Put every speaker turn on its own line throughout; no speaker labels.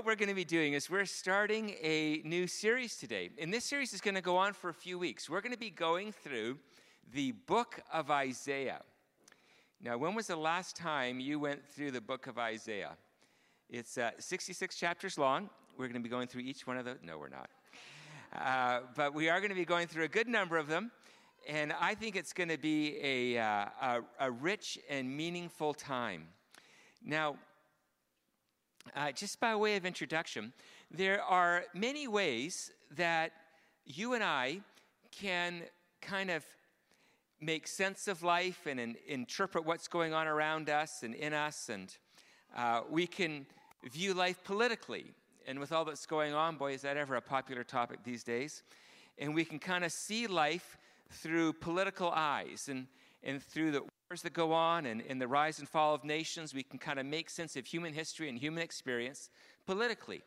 what we're going to be doing is we're starting a new series today. And this series is going to go on for a few weeks. We're going to be going through the book of Isaiah. Now, when was the last time you went through the book of Isaiah? It's uh, 66 chapters long. We're going to be going through each one of those. No, we're not. Uh, but we are going to be going through a good number of them. And I think it's going to be a, uh, a, a rich and meaningful time. Now, uh, just by way of introduction, there are many ways that you and I can kind of make sense of life and, and interpret what's going on around us and in us. And uh, we can view life politically. And with all that's going on, boy, is that ever a popular topic these days. And we can kind of see life through political eyes and, and through the that go on and, and the rise and fall of nations. We can kind of make sense of human history and human experience politically.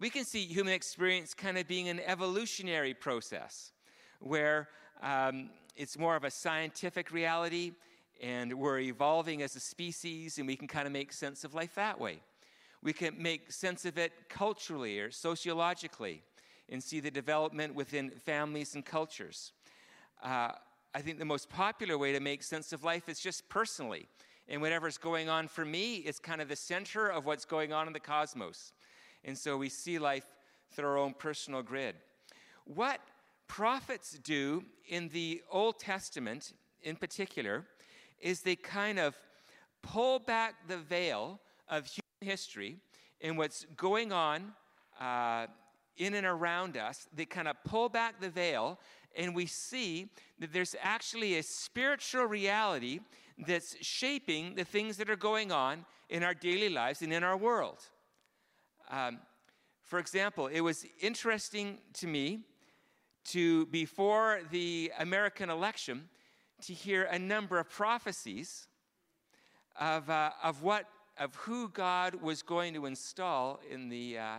We can see human experience kind of being an evolutionary process where um, it's more of a scientific reality, and we're evolving as a species, and we can kind of make sense of life that way. We can make sense of it culturally or sociologically and see the development within families and cultures. Uh, I think the most popular way to make sense of life is just personally. And whatever's going on for me is kind of the center of what's going on in the cosmos. And so we see life through our own personal grid. What prophets do in the Old Testament, in particular, is they kind of pull back the veil of human history and what's going on uh, in and around us. They kind of pull back the veil, and we see that there's actually a spiritual reality that's shaping the things that are going on in our daily lives and in our world. Um, for example, it was interesting to me to, before the American election, to hear a number of prophecies of, uh, of, what, of who God was going to install in the uh,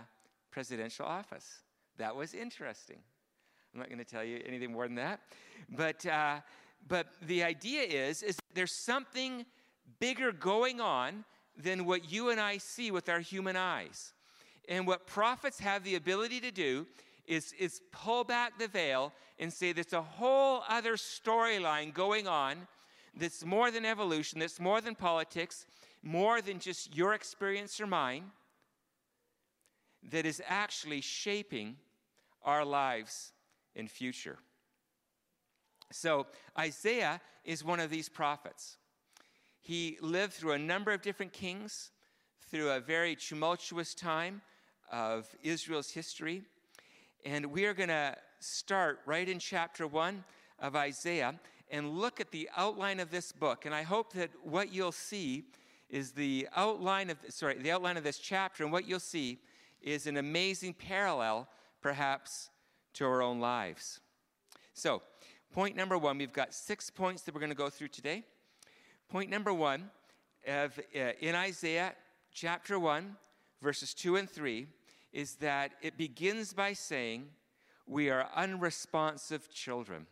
presidential office. That was interesting. I'm not going to tell you anything more than that. But, uh, but the idea is, is there's something bigger going on than what you and I see with our human eyes. And what prophets have the ability to do is, is pull back the veil and say there's a whole other storyline going on that's more than evolution, that's more than politics, more than just your experience or mine, that is actually shaping our lives and future. So, Isaiah is one of these prophets. He lived through a number of different kings, through a very tumultuous time of Israel's history. And we are going to start right in chapter 1 of Isaiah and look at the outline of this book. And I hope that what you'll see is the outline of sorry, the outline of this chapter and what you'll see is an amazing parallel perhaps to our own lives. So, point number 1, we've got 6 points that we're going to go through today. Point number 1 of, uh, in Isaiah chapter 1 verses 2 and 3 is that it begins by saying, We are unresponsive children.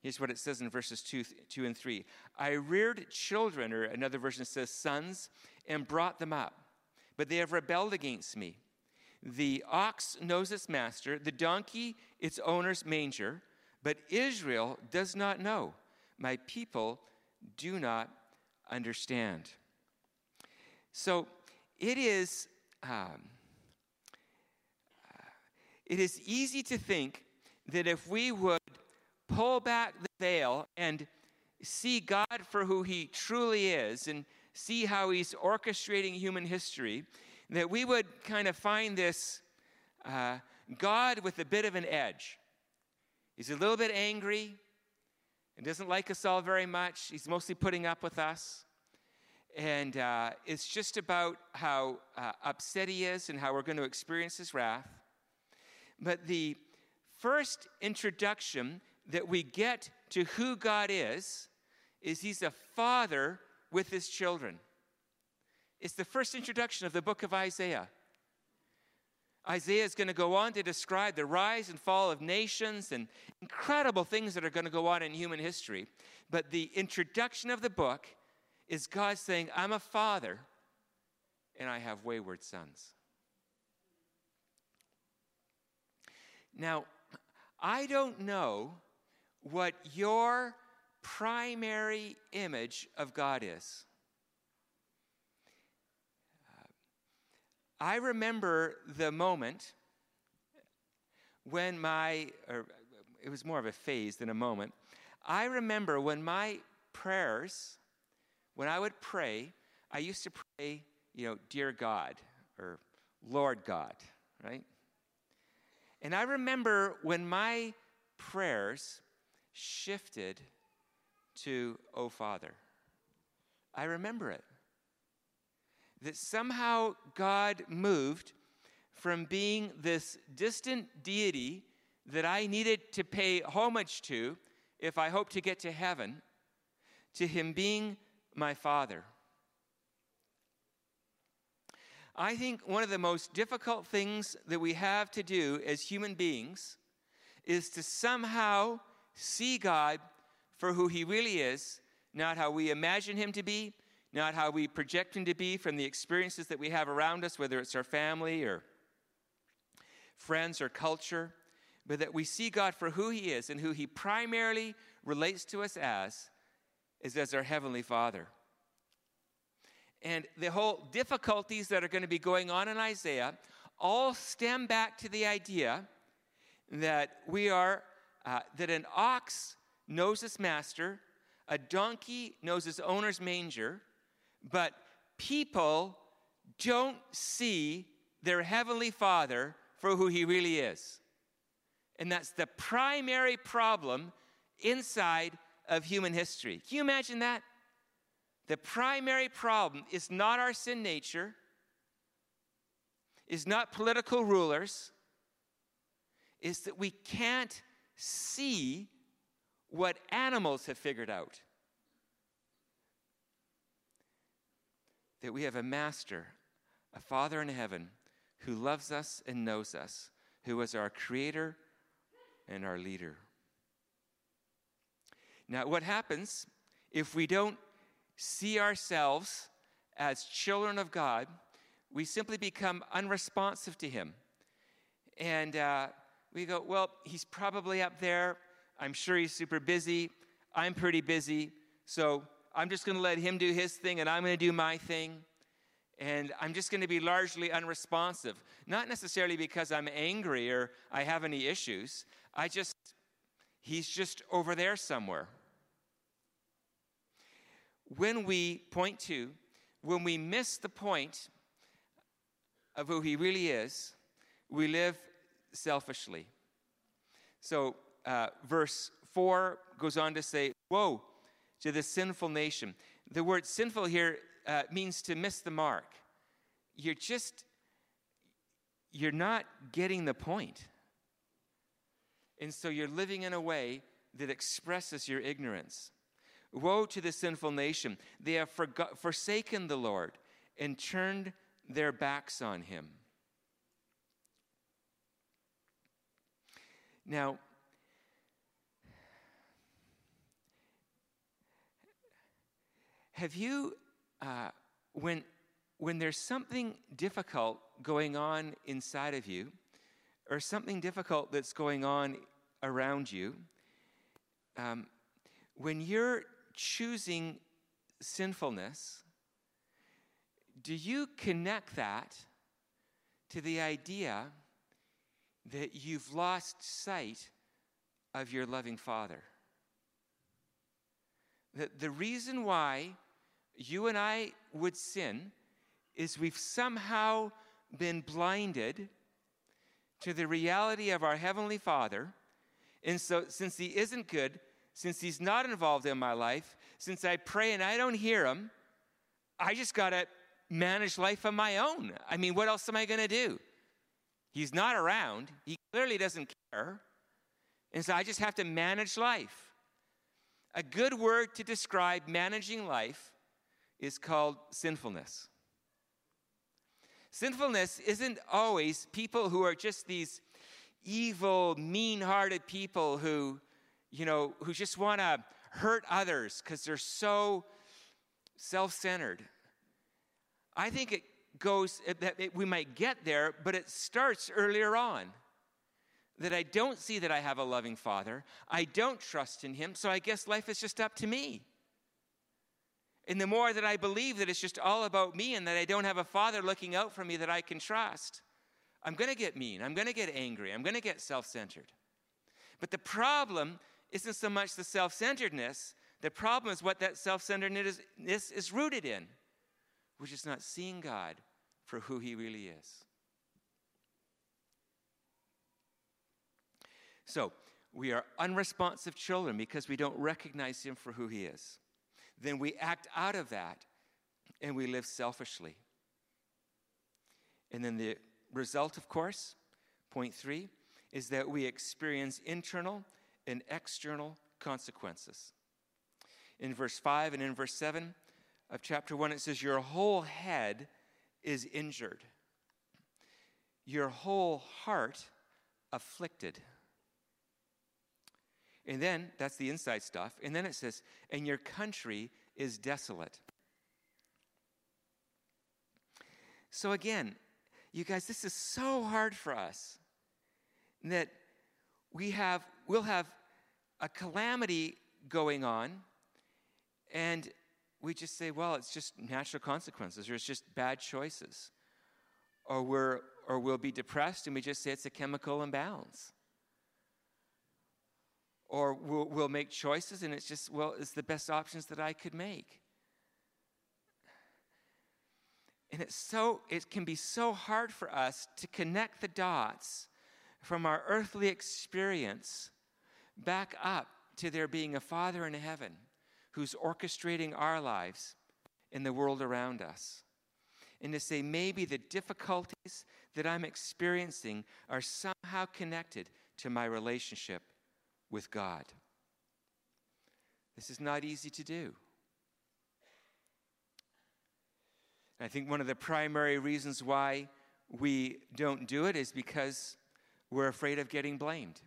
Here's what it says in verses 2, 2 and 3 I reared children, or another version says sons, and brought them up, but they have rebelled against me. The ox knows its master, the donkey its owner's manger, but Israel does not know. My people do not understand. So it is um, it is easy to think that if we would pull back the veil and see God for who He truly is and see how He's orchestrating human history, that we would kind of find this uh, God with a bit of an edge. He's a little bit angry and doesn't like us all very much. He's mostly putting up with us. And uh, it's just about how uh, upset he is and how we're going to experience his wrath. But the first introduction that we get to who God is is He's a father with His children. It's the first introduction of the book of Isaiah. Isaiah is going to go on to describe the rise and fall of nations and incredible things that are going to go on in human history. But the introduction of the book is God saying, I'm a father and I have wayward sons. Now, I don't know what your primary image of God is. I remember the moment when my, or it was more of a phase than a moment. I remember when my prayers, when I would pray, I used to pray, you know, Dear God or Lord God, right? And I remember when my prayers shifted to, Oh Father. I remember it. That somehow God moved from being this distant deity that I needed to pay homage to if I hoped to get to heaven, to him being my Father. I think one of the most difficult things that we have to do as human beings is to somehow see God for who he really is, not how we imagine him to be, not how we project him to be from the experiences that we have around us, whether it's our family or friends or culture, but that we see God for who he is and who he primarily relates to us as, is as our Heavenly Father. And the whole difficulties that are going to be going on in Isaiah all stem back to the idea that we are, uh, that an ox knows its master, a donkey knows its owner's manger, but people don't see their heavenly father for who he really is. And that's the primary problem inside of human history. Can you imagine that? The primary problem is not our sin nature, is not political rulers, is that we can't see what animals have figured out. That we have a master, a Father in heaven, who loves us and knows us, who is our creator and our leader. Now, what happens if we don't see ourselves as children of God, we simply become unresponsive to Him. And uh, we go, well, He's probably up there. I'm sure He's super busy. I'm pretty busy. So I'm just going to let Him do His thing and I'm going to do my thing. And I'm just going to be largely unresponsive. Not necessarily because I'm angry or I have any issues. I just, He's just over there somewhere when we point to, when we miss the point of who he really is, we live selfishly. So, uh, verse 4 goes on to say, Woe to the sinful nation. The word sinful here uh, means to miss the mark. You're just, you're not getting the point. And so you're living in a way that expresses your ignorance. Woe to the sinful nation! They have forgot, forsaken the Lord and turned their backs on him. Now, have you, uh, when, when there's something difficult going on inside of you, or something difficult that's going on around you, um, when you're choosing sinfulness, do you connect that to the idea that you've lost sight of your loving Father? That the reason why you and I would sin is we've somehow been blinded to the reality of our Heavenly Father. And so, since He isn't good, since he's not involved in my life, since I pray and I don't hear him, I just got to manage life on my own. I mean, what else am I going to do? He's not around. He clearly doesn't care. And so I just have to manage life. A good word to describe managing life is called sinfulness. Sinfulness isn't always people who are just these evil, mean hearted people who you know, who just want to hurt others because they're so self centered. I think it goes that we might get there, but it starts earlier on. that I don't see that I have a loving father. I don't trust in him, so I guess life is just up to me. And the more that I believe that it's just all about me and that I don't have a father looking out for me that I can trust, I'm going to get mean. I'm going to get angry. I'm going to get self centered. But the problem isn't so much the self centeredness, the problem is what that self centeredness is, rooted in, which is not seeing God for who he really is. So, we are unresponsive children because we don't recognize him for who he is. Then we act out of that and we live selfishly. And then the result, of course, point three, is that we experience internal and external consequences. In verse 5 and in verse 7 of chapter 1, it says, Your whole head is injured, your whole heart afflicted. And then, that's the inside stuff. And then it says, And your country is desolate. So again, you guys, this is so hard for us that we have, we'll have a calamity going on, and we just say, well, it's just natural consequences, or it's just bad choices. Or, we're, or we'll be depressed and we just say it's a chemical imbalance. Or we'll, we'll make choices and it's just, well, it's the best options that I could make. And it's so, it can be so hard for us to connect the dots from our earthly experience back up to there being a Father in heaven who's orchestrating our lives in the world around us. And to say maybe the difficulties that I'm experiencing are somehow connected to my relationship with God. This is not easy to do. I think one of the primary reasons why we don't do it is because we're afraid of getting blamed.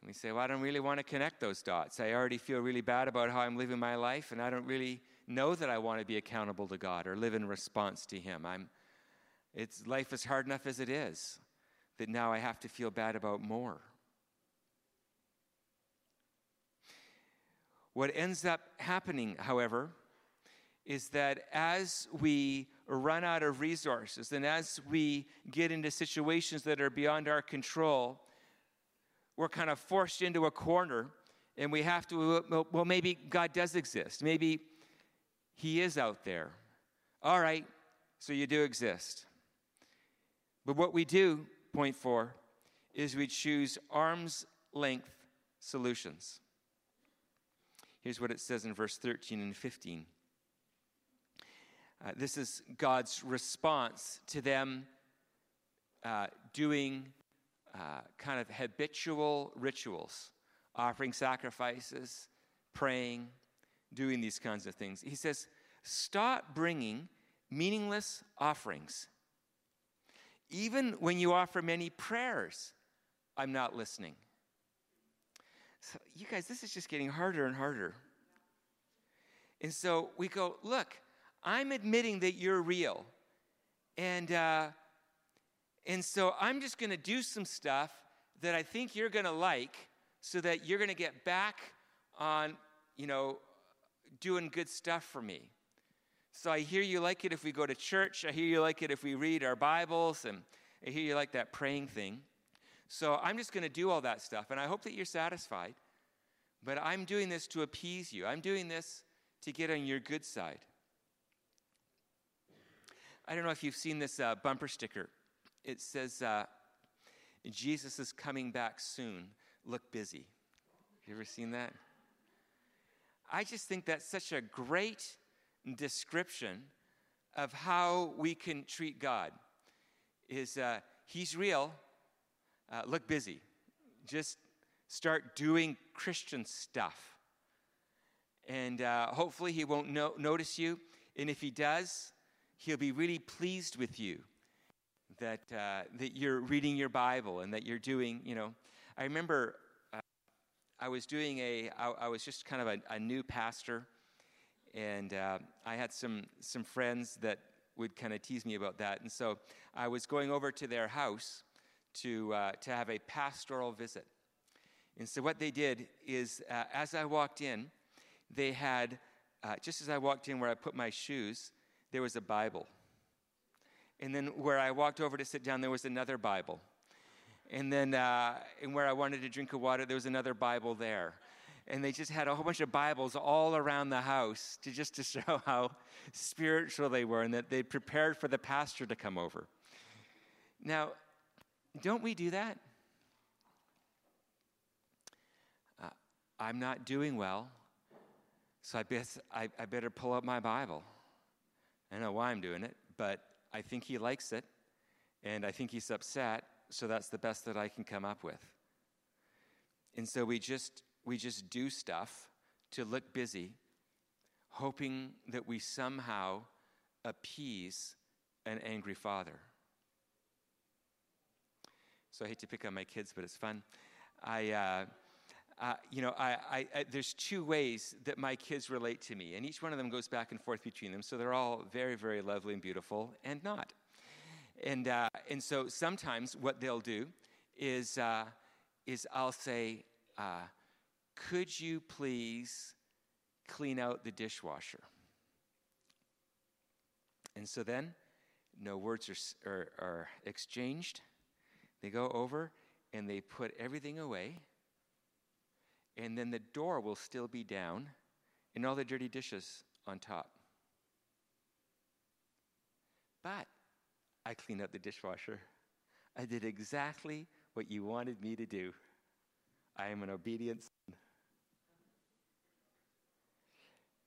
And we say, Well, I don't really want to connect those dots. I already feel really bad about how I'm living my life, and I don't really know that I want to be accountable to God or live in response to Him. I'm, it's, life is hard enough as it is, that now I have to feel bad about more. What ends up happening, however, is that as we run out of resources and as we get into situations that are beyond our control, we're kind of forced into a corner and we have to, well, maybe God does exist. Maybe He is out there. All right, so you do exist. But what we do, point four, is we choose arm's length solutions. Here's what it says in verse 13 and 15. Uh, this is God's response to them uh, doing uh, kind of habitual rituals, offering sacrifices, praying, doing these kinds of things. He says, Stop bringing meaningless offerings. Even when you offer many prayers, I'm not listening. So, you guys, this is just getting harder and harder. And so we go, Look, I'm admitting that you're real. And, uh, and so I'm just going to do some stuff that I think you're going to like so that you're going to get back on, you know, doing good stuff for me. So I hear you like it if we go to church. I hear you like it if we read our Bibles. And I hear you like that praying thing. So I'm just going to do all that stuff. And I hope that you're satisfied. But I'm doing this to appease you. I'm doing this to get on your good side. I don't know if you've seen this uh, bumper sticker. It says, uh, Jesus is coming back soon. Look busy. You ever seen that? I just think that's such a great description of how we can treat God. Is uh, He's real. Uh, look busy. Just start doing Christian stuff. And uh, hopefully, He won't no- notice you. And if He does, He'll be really pleased with you that, uh, that you're reading your Bible and that you're doing, you know. I remember uh, I was doing a, I, I was just kind of a, a new pastor, and uh, I had some, some friends that would kind of tease me about that. And so I was going over to their house to, uh, to have a pastoral visit. And so, what they did is, uh, as I walked in, they had, uh, just as I walked in where I put my shoes, there was a Bible. And then where I walked over to sit down, there was another Bible. And then, uh, and where I wanted to drink of water, there was another Bible there. And they just had a whole bunch of Bibles all around the house to just to show how spiritual they were and that they prepared for the pastor to come over. Now, don't we do that? Uh, I'm not doing well, so I, guess I, I better pull up my Bible. I know why I'm doing it, but I think he likes it, and I think he's upset, so that's the best that I can come up with. And so we just we just do stuff to look busy, hoping that we somehow appease an angry father. So I hate to pick on my kids, but it's fun. I, uh, uh, you know, I, I, I, there's two ways that my kids relate to me, and each one of them goes back and forth between them. So they're all very, very lovely and beautiful, and not. And uh, and so sometimes what they'll do is uh, is I'll say, uh, "Could you please clean out the dishwasher?" And so then, no words are, are, are exchanged. They go over and they put everything away, and then the door will still be down and all the dirty dishes on top. But I cleaned up the dishwasher. I did exactly what you wanted me to do. I am an obedient son.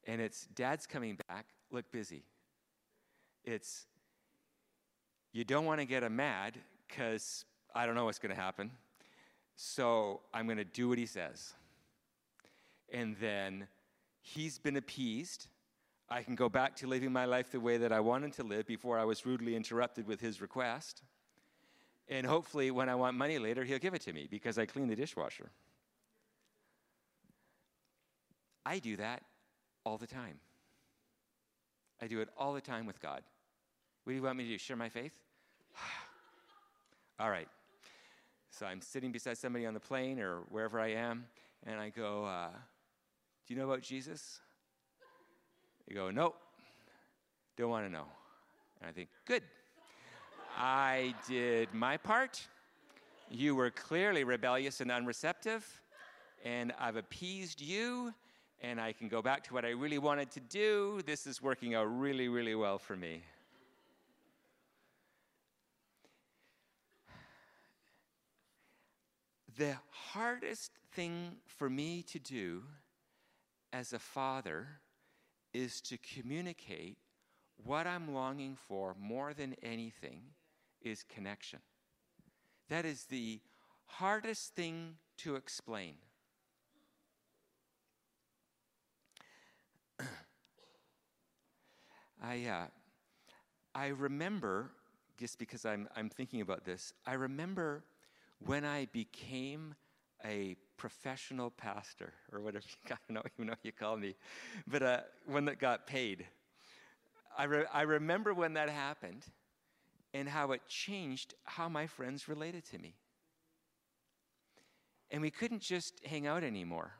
And it's dad's coming back, look busy. It's you don't want to get him mad because I don't know what's going to happen. So I'm going to do what he says. And then he's been appeased. I can go back to living my life the way that I wanted to live before I was rudely interrupted with his request. And hopefully, when I want money later, he'll give it to me because I cleaned the dishwasher. I do that all the time. I do it all the time with God. What do you want me to do? Share my faith? all right. So I'm sitting beside somebody on the plane or wherever I am, and I go, uh, Do you know about Jesus? They go, Nope, don't want to know. And I think, Good. I did my part. You were clearly rebellious and unreceptive, and I've appeased you, and I can go back to what I really wanted to do. This is working out really, really well for me. The hardest thing for me to do as a father is to communicate what I'm longing for more than anything is connection. That is the hardest thing to explain. I, uh, I remember, just because I'm, I'm thinking about this, I remember when I became a professional pastor, or whatever, I don't even know what you call me, but uh, one that got paid. I, re- I remember when that happened and how it changed how my friends related to me. And we couldn't just hang out anymore.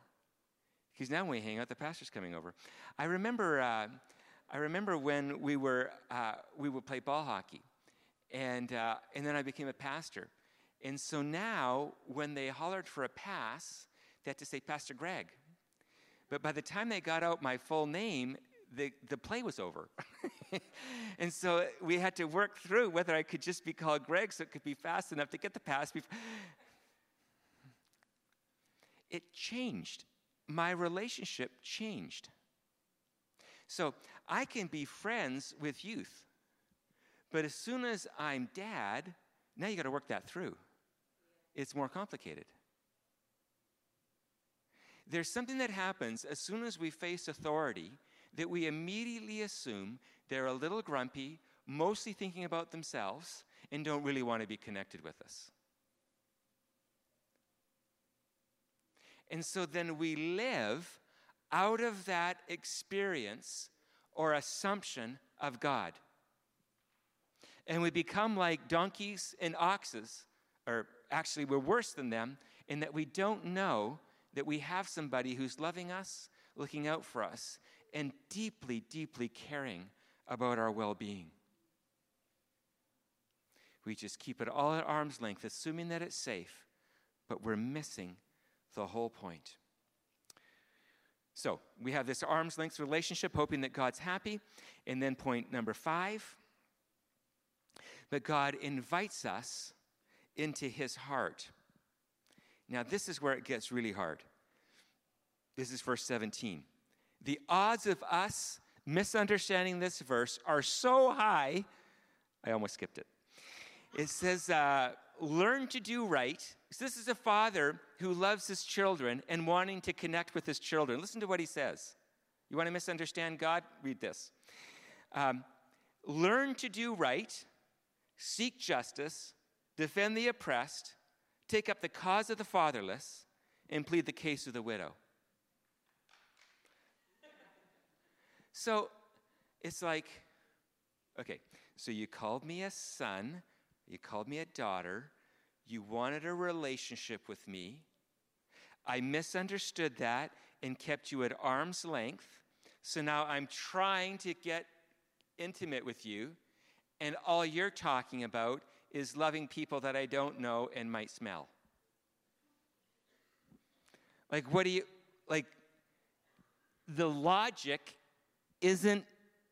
Because now when we hang out, the pastor's coming over. I remember, uh, I remember when we were, uh, we would play ball hockey. And, uh, and then I became a pastor. And so now, when they hollered for a pass, they had to say, Pastor Greg. But by the time they got out my full name, the, the play was over. and so we had to work through whether I could just be called Greg so it could be fast enough to get the pass. Before. It changed. My relationship changed. So I can be friends with youth, but as soon as I'm dad, now you got to work that through it's more complicated. There's something that happens as soon as we face authority that we immediately assume they're a little grumpy, mostly thinking about themselves, and don't really want to be connected with us. And so then we live out of that experience or assumption of God. And we become like donkeys and oxes or actually, we're worse than them in that we don't know that we have somebody who's loving us, looking out for us, and deeply, deeply caring about our well being. We just keep it all at arm's length, assuming that it's safe, but we're missing the whole point. So we have this arm's length relationship, hoping that God's happy. And then point number five that God invites us into his heart. Now, this is where it gets really hard. This is verse 17. The odds of us misunderstanding this verse are so high, I almost skipped it. It says, uh, learn to do right. So this is a father who loves his children and wanting to connect with his children. Listen to what he says. You want to misunderstand God? Read this. Um, learn to do right, seek justice, defend the oppressed, take up the cause of the fatherless, and plead the case of the widow. So it's like, okay, so you called me a son, you called me a daughter, you wanted a relationship with me. I misunderstood that and kept you at arm's length. So now I'm trying to get intimate with you, and all you're talking about is loving people that I don't know and might smell. Like, what do you, like, the logic isn't,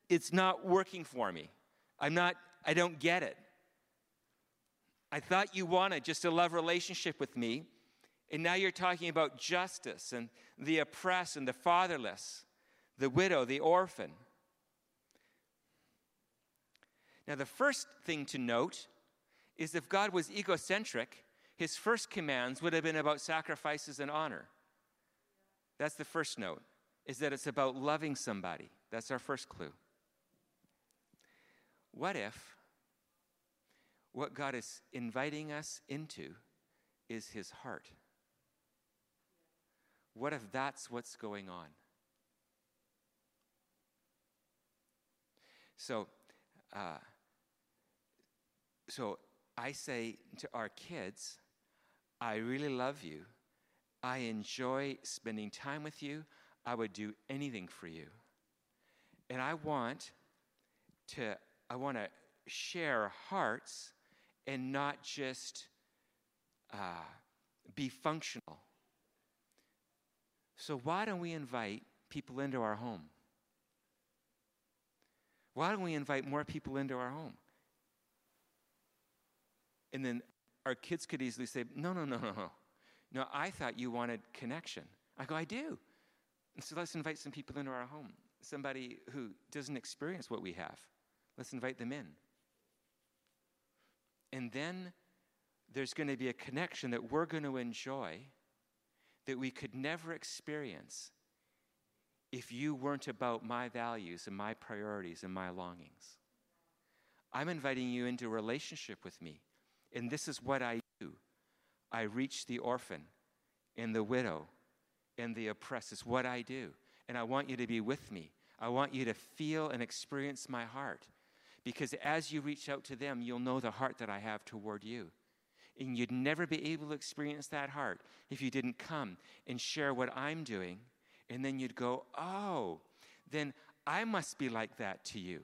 it's not working for me. I'm not, I don't get it. I thought you wanted just a love relationship with me, and now you're talking about justice and the oppressed and the fatherless, the widow, the orphan. Now, the first thing to note is if God was egocentric, his first commands would have been about sacrifices and honor. That's the first note, is that it's about loving somebody. That's our first clue. What if what God is inviting us into is his heart? What if that's what's going on? So, uh, so I say to our kids, I really love you. I enjoy spending time with you. I would do anything for you. And I want to I want to share hearts and not just uh, be functional. So why don't we invite people into our home? Why don't we invite more people into our home? And then our kids could easily say, No, no, no, no, no. No, I thought you wanted connection. I go, I do. And so let's invite some people into our home. Somebody who doesn't experience what we have. Let's invite them in. And then there's going to be a connection that we're going to enjoy that we could never experience if you weren't about my values and my priorities and my longings. I'm inviting you into a relationship with me. And this is what I do I reach the orphan and the widow and the oppressed. It's what I do. And I want you to be with me. I want you to feel and experience my heart. Because as you reach out to them, you'll know the heart that I have toward you. And you'd never be able to experience that heart if you didn't come and share what I'm doing. And then you'd go, oh, then I must be like that to you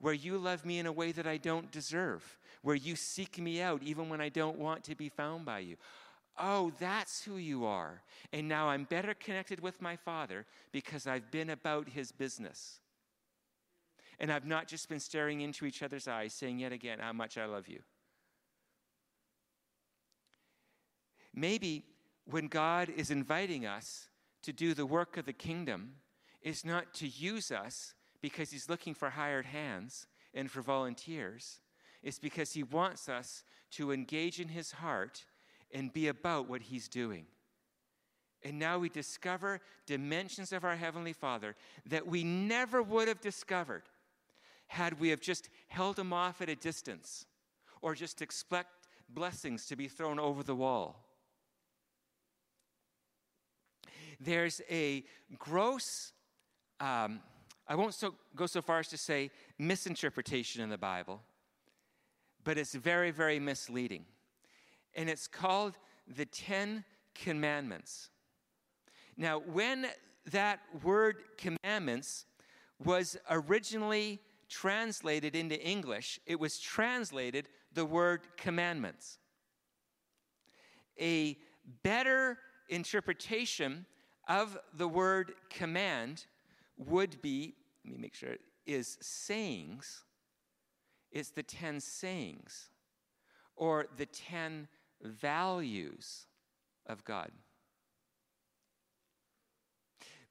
where you love me in a way that I don't deserve, where you seek me out even when I don't want to be found by you. Oh, that's who you are. And now I'm better connected with my Father because I've been about his business. And I've not just been staring into each other's eyes, saying yet again how much I love you. Maybe when God is inviting us to do the work of the kingdom, is not to use us because he's looking for hired hands and for volunteers. It's because he wants us to engage in his heart and be about what he's doing. And now we discover dimensions of our Heavenly Father that we never would have discovered had we have just held him off at a distance or just expect blessings to be thrown over the wall. There's a gross um, I won't so, go so far as to say misinterpretation in the Bible, but it's very, very misleading. and it's called the Ten Commandments. Now, when that word commandments was originally translated into English, it was translated the word commandments. A better interpretation of the word command would be, let me make sure, is sayings. It's the 10 sayings or the 10 values of God.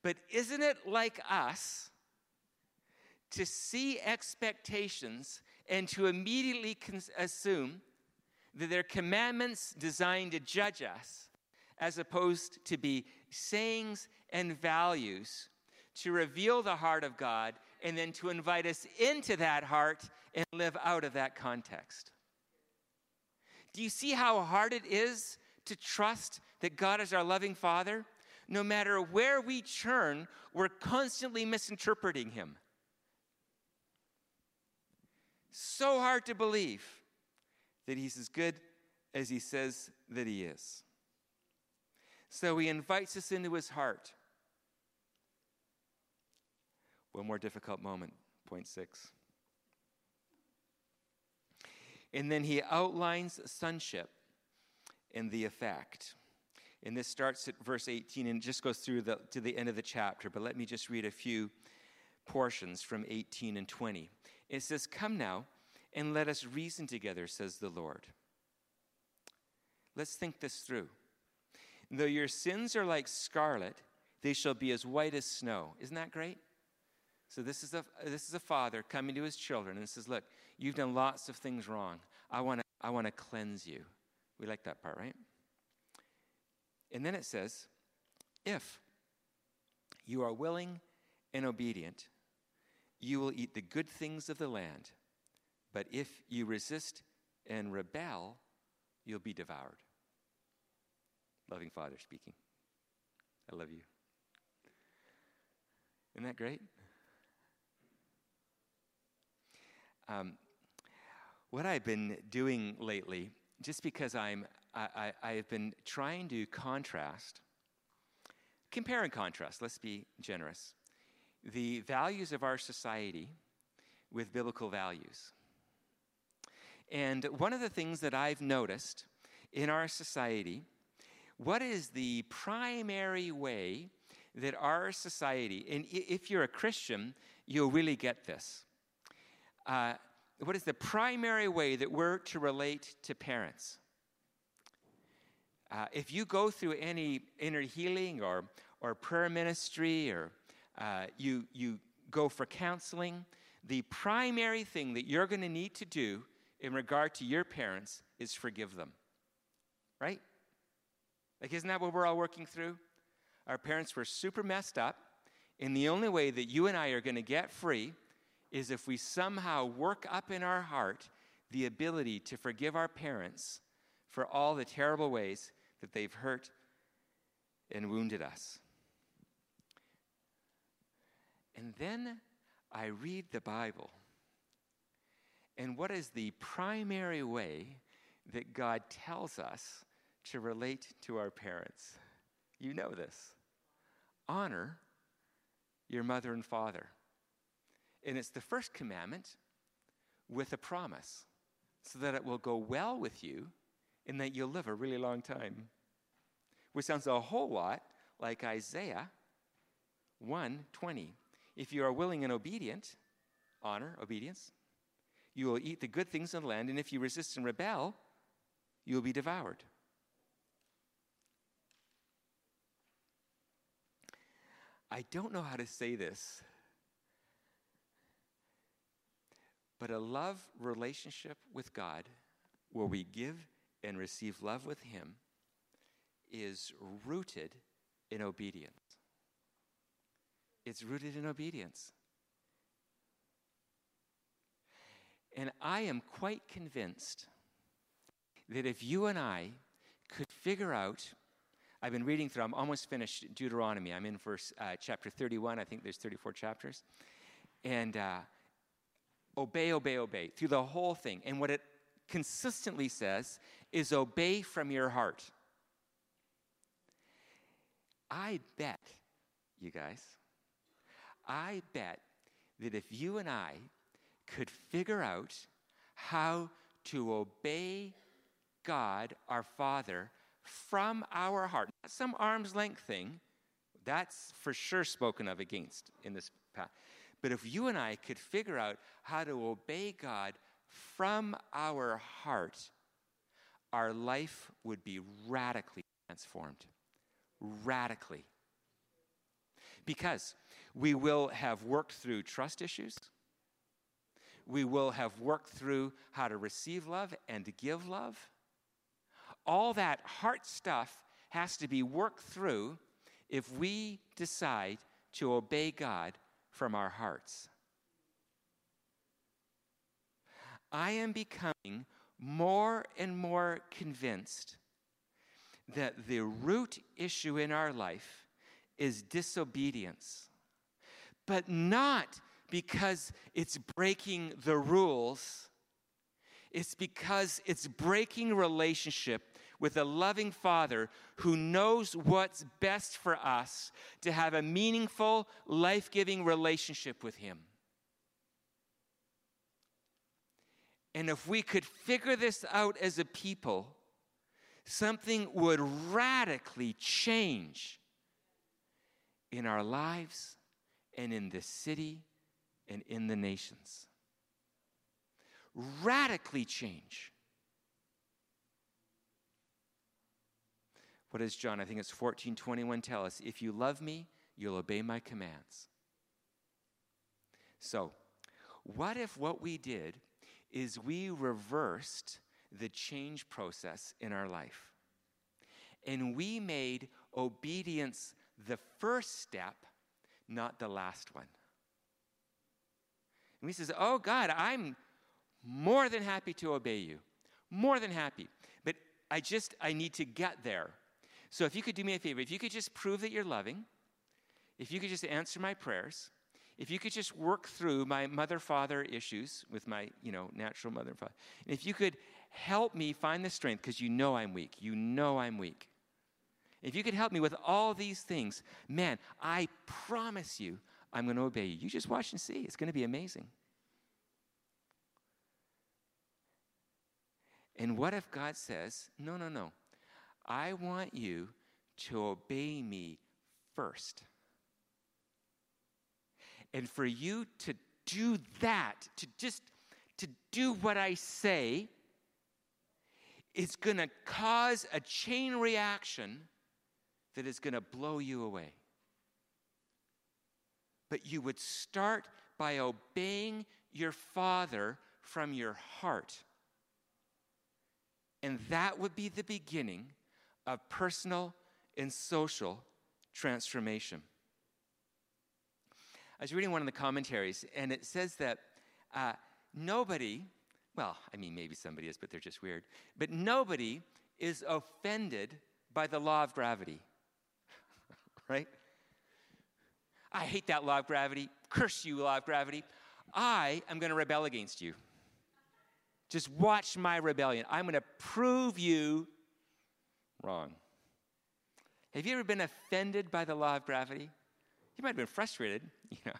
But isn't it like us to see expectations and to immediately cons- assume that they're commandments designed to judge us, as opposed to be sayings and values to reveal the heart of God and then to invite us into that heart and live out of that context? Do you see how hard it is to trust that God is our loving Father? No matter where we turn, we're constantly misinterpreting Him. So hard to believe that He's as good as He says that He is. So He invites us into His heart. One more difficult moment, point six. And then he outlines sonship and the effect. And this starts at verse 18 and just goes through the, to the end of the chapter. But let me just read a few portions from 18 and 20. It says, Come now and let us reason together, says the Lord. Let's think this through. Though your sins are like scarlet, they shall be as white as snow. Isn't that great? So this is a this is a father coming to his children and says, "Look, you've done lots of things wrong. I want to I want to cleanse you." We like that part, right? And then it says, "If you are willing and obedient, you will eat the good things of the land. But if you resist and rebel, you'll be devoured." Loving Father speaking. I love you. Isn't that great? Um, what I've been doing lately, just because I'm, I, I, have been trying to contrast, compare and contrast, let's be generous, the values of our society with biblical values. And one of the things that I've noticed in our society, what is the primary way that our society, and if you're a Christian, you'll really get this uh, what is the primary way that we're to relate to parents? Uh, if you go through any inner healing or, or prayer ministry or uh, you, you go for counseling, the primary thing that you're going to need to do in regard to your parents is forgive them. Right? Like, isn't that what we're all working through? Our parents were super messed up, and the only way that you and I are going to get free is if we somehow work up in our heart the ability to forgive our parents for all the terrible ways that they've hurt and wounded us. And then I read the Bible. And what is the primary way that God tells us to relate to our parents? You know this honor your mother and father. And it's the first commandment with a promise so that it will go well with you and that you'll live a really long time. Which sounds a whole lot like Isaiah 1:20. If you are willing and obedient, honor, obedience, you will eat the good things of the land, and if you resist and rebel, you will be devoured. I don't know how to say this But a love relationship with God, where we give and receive love with Him, is rooted in obedience. It's rooted in obedience. And I am quite convinced that if you and I could figure out, I've been reading through, I'm almost finished Deuteronomy. I'm in verse uh, chapter 31. I think there's 34 chapters. And uh, obey, obey, obey through the whole thing. And what it consistently says is obey from your heart. I bet, you guys, I bet that if you and I could figure out how to obey God, our Father, from our heart, not some arm's length thing, that's for sure spoken of against in this path. But if you and I could figure out how to obey God from our heart, our life would be radically transformed. Radically. Because we will have worked through trust issues. We will have worked through how to receive love and to give love. All that heart stuff has to be worked through if we decide to obey God from our hearts. I am becoming more and more convinced that the root issue in our life is disobedience, but not because it's breaking the rules. It's because it's breaking relationship with a loving Father who knows what's best for us to have a meaningful, life giving relationship with Him. And if we could figure this out as a people, something would radically change in our lives and in the city and in the nations. Radically change. What does John, I think it's 1421, tell us? If you love me, you'll obey my commands. So, what if what we did is we reversed the change process in our life? And we made obedience the first step, not the last one. And he says, Oh God, I'm more than happy to obey you. More than happy. But I just, I need to get there. So if you could do me a favor, if you could just prove that you're loving, if you could just answer my prayers, if you could just work through my mother father issues with my, you know, natural mother and father, and if you could help me find the strength, because you know I'm weak, you know I'm weak. If you could help me with all these things, man, I promise you I'm going to obey you. You just watch and see. It's going to be amazing. And what if God says, no, no, no. I want you to obey me first. And for you to do that, to just to do what I say, it's going to cause a chain reaction that is going to blow you away. But you would start by obeying your Father from your heart. And that would be the beginning of personal and social transformation. I was reading one of the commentaries, and it says that uh, nobody, well, I mean, maybe somebody is, but they're just weird, but nobody is offended by the law of gravity, right? I hate that law of gravity. Curse you, law of gravity. I am going to rebel against you. Just watch my rebellion. I'm going to prove you wrong. Have you ever been offended by the law of gravity? You might have been frustrated. You know,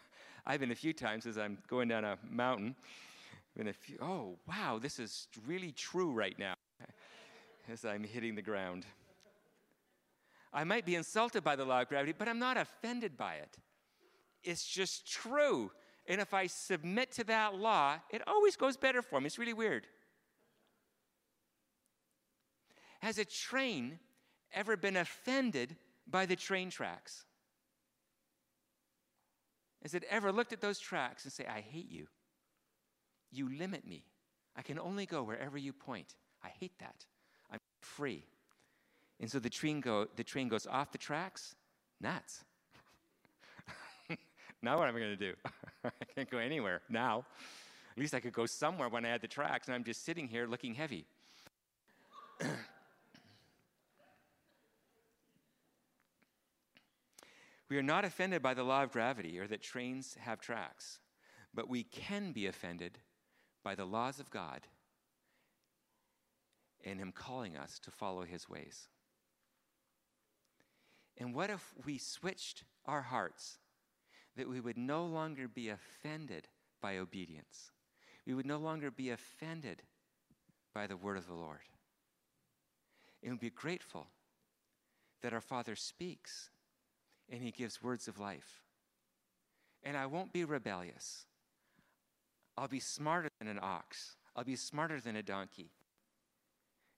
I've been a few times as I'm going down a mountain. Been a few, oh, wow, this is really true right now as I'm hitting the ground. I might be insulted by the law of gravity, but I'm not offended by it. It's just true. And if I submit to that law, it always goes better for me. It's really weird. Has a train ever been offended by the train tracks? Has it ever looked at those tracks and say, I hate you? You limit me. I can only go wherever you point. I hate that. I'm free. And so the train, go, the train goes off the tracks, nuts. now what am I going to do? I can't go anywhere now. At least I could go somewhere when I had the tracks, and I'm just sitting here looking heavy. We are not offended by the law of gravity or that trains have tracks, but we can be offended by the laws of God and Him calling us to follow His ways. And what if we switched our hearts that we would no longer be offended by obedience? We would no longer be offended by the word of the Lord. And would be grateful that our Father speaks and He gives words of life. And I won't be rebellious. I'll be smarter than an ox, I'll be smarter than a donkey.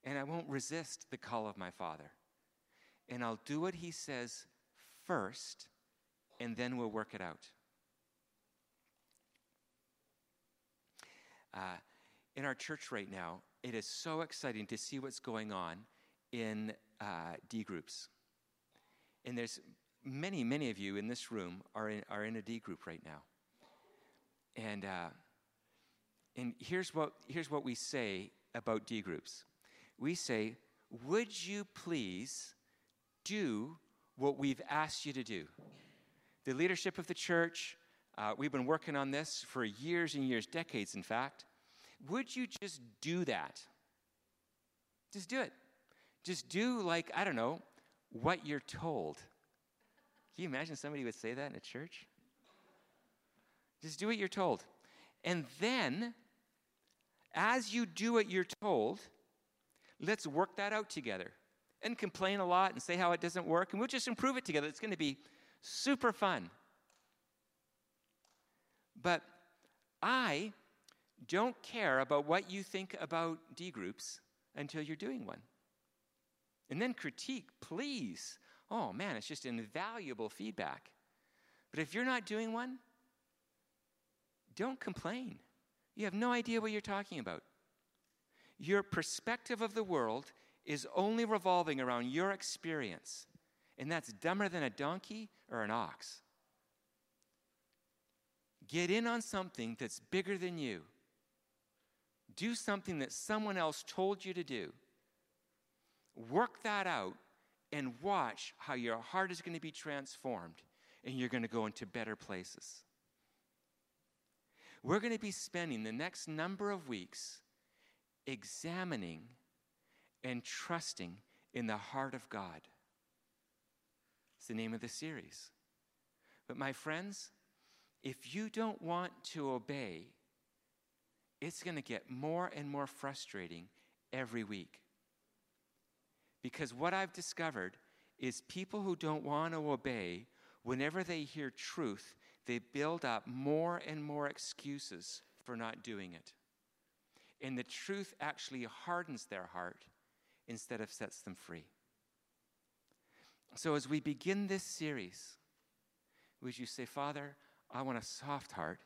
And I won't resist the call of my Father. And I'll do what He says first, and then we'll work it out. Uh, in our church right now, it is so exciting to see what's going on in uh, D groups. And there's many, many of you in this room are in, are in a D group right now. And, uh, and here's, what, here's what we say about D groups we say, Would you please do what we've asked you to do? The leadership of the church, uh, we've been working on this for years and years, decades, in fact. Would you just do that? Just do it. Just do, like, I don't know, what you're told. Can you imagine somebody would say that in a church? Just do what you're told. And then, as you do what you're told, let's work that out together and complain a lot and say how it doesn't work, and we'll just improve it together. It's going to be super fun. But I don't care about what you think about D groups until you're doing one. And then critique, please. Oh man, it's just invaluable feedback. But if you're not doing one, don't complain. You have no idea what you're talking about. Your perspective of the world is only revolving around your experience, and that's dumber than a donkey or an ox. Get in on something that's bigger than you. Do something that someone else told you to do. Work that out and watch how your heart is going to be transformed and you're going to go into better places. We're going to be spending the next number of weeks examining and trusting in the heart of God. It's the name of the series. But, my friends, if you don't want to obey, it's going to get more and more frustrating every week. Because what I've discovered is people who don't want to obey, whenever they hear truth, they build up more and more excuses for not doing it. And the truth actually hardens their heart instead of sets them free. So, as we begin this series, would you say, Father, I want a soft heart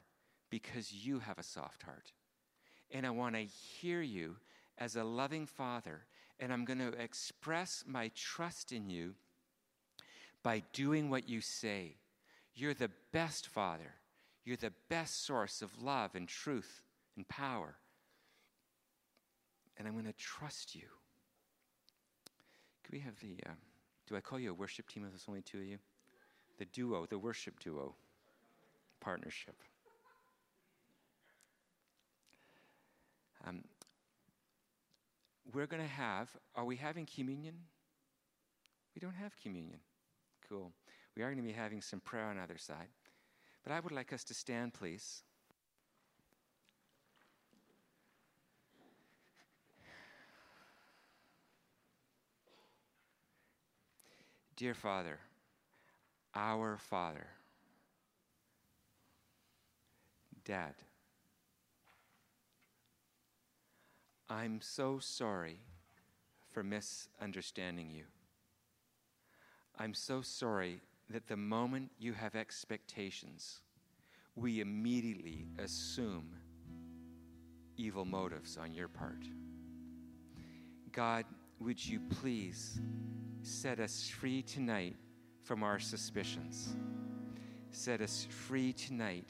because you have a soft heart. And I want to hear you as a loving father. And I'm going to express my trust in you by doing what you say. You're the best father. You're the best source of love and truth and power. And I'm going to trust you. Can we have the, uh, do I call you a worship team if there's only two of you? The duo, the worship duo partnership. Um, we're going to have, are we having communion? We don't have communion. Cool. We are going to be having some prayer on the other side. But I would like us to stand, please. Dear Father, our Father, Dad, I'm so sorry for misunderstanding you. I'm so sorry that the moment you have expectations, we immediately assume evil motives on your part. God, would you please set us free tonight from our suspicions? Set us free tonight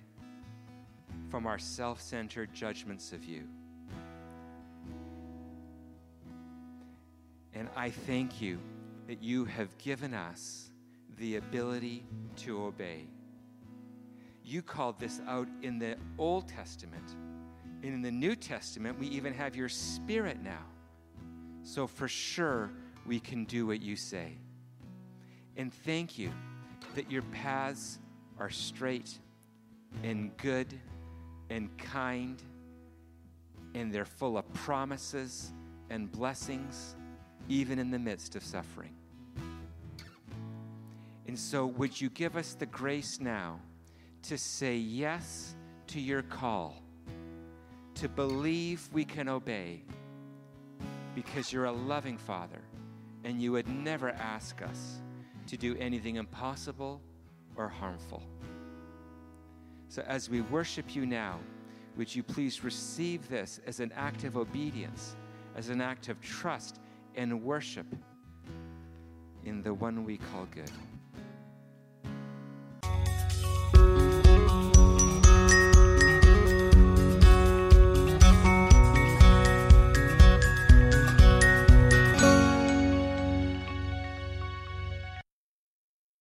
from our self centered judgments of you. And I thank you that you have given us the ability to obey. You called this out in the Old Testament. And in the New Testament, we even have your spirit now. So for sure, we can do what you say. And thank you that your paths are straight and good and kind, and they're full of promises and blessings, even in the midst of suffering. And so, would you give us the grace now to say yes to your call, to believe we can obey, because you're a loving Father and you would never ask us to do anything impossible or harmful. So, as we worship you now, would you please receive this as an act of obedience, as an act of trust and worship in the one we call good?